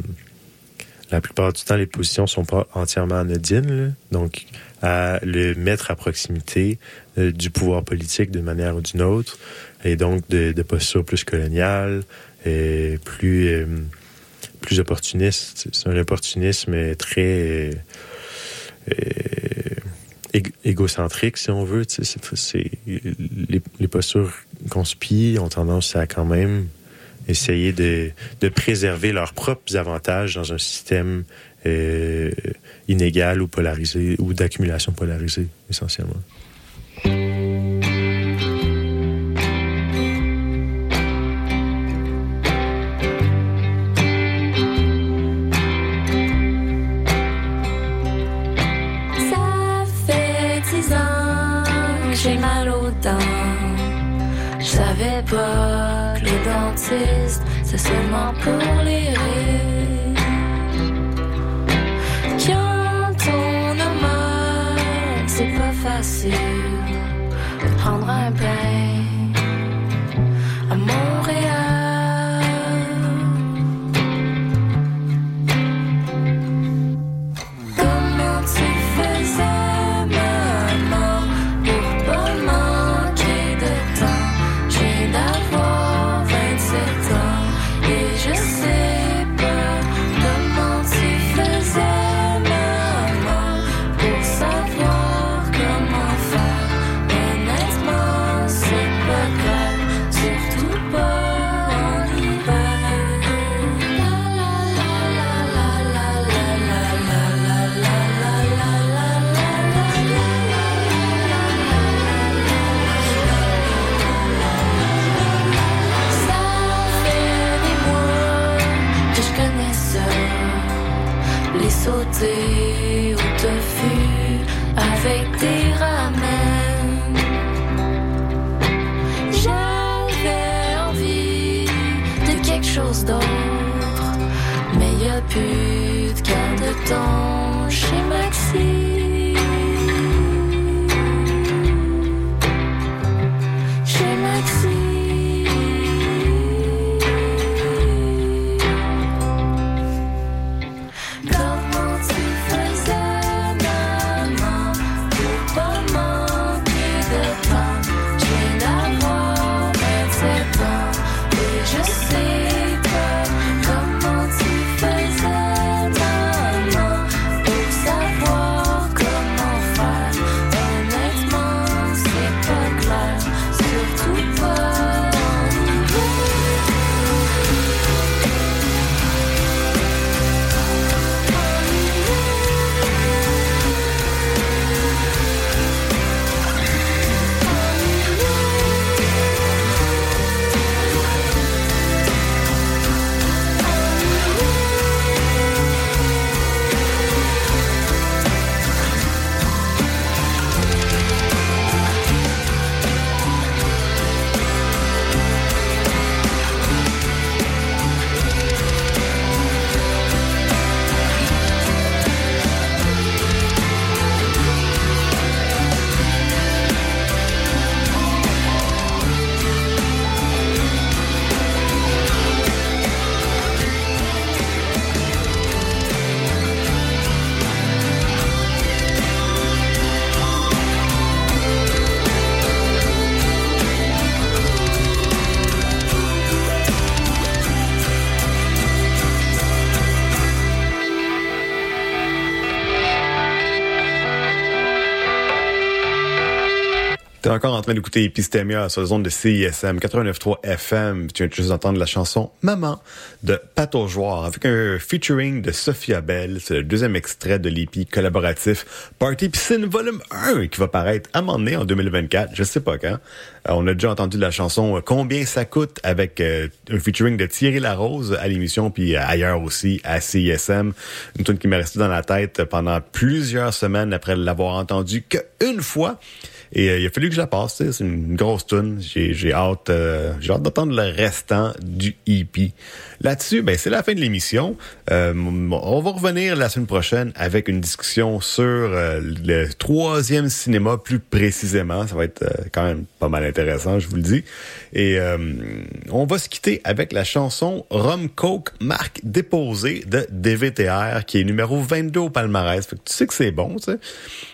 la plupart du temps, les positions sont pas entièrement anodines. Donc, à le mettre à proximité euh, du pouvoir politique d'une manière ou d'une autre, et donc de, de postures plus coloniales, et plus euh, plus opportuniste. C'est un opportunisme très euh, euh, ég- égocentrique, si on veut. les, les postures conspi ont tendance à quand même essayer de, préserver leurs propres avantages dans un système euh, inégal ou polarisé ou d'accumulation polarisée, essentiellement. Pas que le dentiste, c'est seulement pour les rires. Quand on a mal, c'est pas facile de prendre un bain temps encore en train d'écouter Epistemia sur la zone de CISM 89.3 FM. Tu viens juste d'entendre la chanson Maman de Joueur avec un featuring de Sophia Bell. C'est le deuxième extrait de l'EP collaboratif Party Piscine Volume 1 qui va paraître à un moment donné en 2024. Je sais pas quand. Euh, on a déjà entendu la chanson euh, Combien ça coûte avec euh, un featuring de Thierry Larose à l'émission puis ailleurs aussi à CISM. Une tune qui m'est restée dans la tête pendant plusieurs semaines après l'avoir entendu qu'une fois. Et euh, il a fallu que je la passe. C'est une grosse tune. J'ai, j'ai hâte, euh, j'ai hâte d'entendre le restant du EP. Là-dessus, ben c'est la fin de l'émission. Euh, on va revenir la semaine prochaine avec une discussion sur euh, le troisième cinéma plus précisément. Ça va être euh, quand même pas mal intéressant, je vous le dis. Et euh, on va se quitter avec la chanson Rum Coke marque déposée de DVTR qui est numéro 22 au palmarès. Fait que tu sais que c'est bon, tu sais.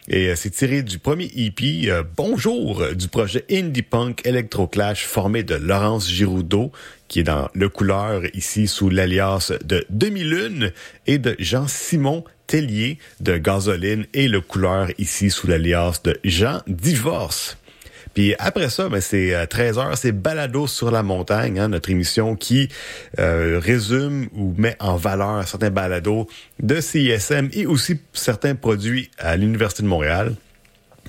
Et c'est tiré du premier EP Bonjour euh, du projet Indie Punk Electro Clash formé de Laurence Giroudot qui est dans Le Couleur ici sous l'alias de Demi-Lune et de Jean-Simon Tellier de Gasoline et Le Couleur ici sous l'alias de Jean Divorce. Puis après ça, ben c'est euh, 13 heures, c'est Balado sur la montagne, hein, notre émission qui euh, résume ou met en valeur certains balados de CISM et aussi certains produits à l'Université de Montréal.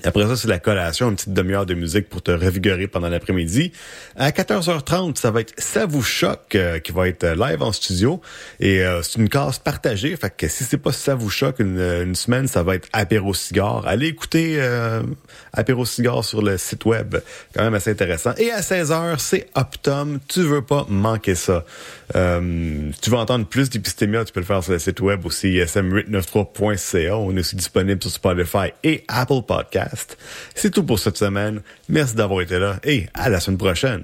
Après ça, c'est la collation, une petite demi-heure de musique pour te revigorer pendant l'après-midi. À 14h30, ça va être Ça vous choque, euh, qui va être euh, live en studio. Et euh, c'est une case partagée. Fait que si c'est pas Ça vous choque une, une semaine, ça va être Apéro Cigare. Allez écouter euh, Apéro Cigare sur le site web. Quand même assez intéressant. Et à 16h, c'est Optum. Tu veux pas manquer ça. Euh, tu veux entendre plus d'Epistémia, tu peux le faire sur le site web aussi, ism893.ca. On est aussi disponible sur Spotify et Apple Podcast. C'est tout pour cette semaine. Merci d'avoir été là et à la semaine prochaine.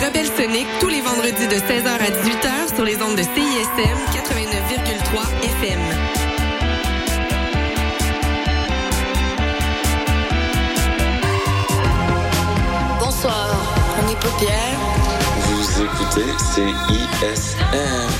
Rebelles Soniques tous les vendredis de 16h à 18h sur les ondes de CISM 89,3 FM. Bonsoir, on est Paupière. Vous écoutez CISM.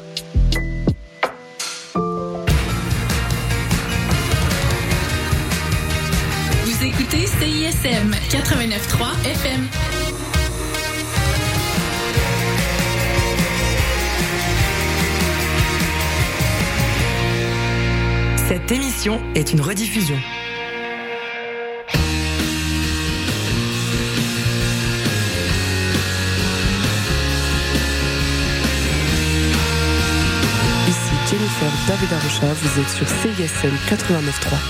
CISM 89.3 FM. Cette émission est une rediffusion. Ici Jennifer David Arrocha, vous êtes sur CISM 89.3.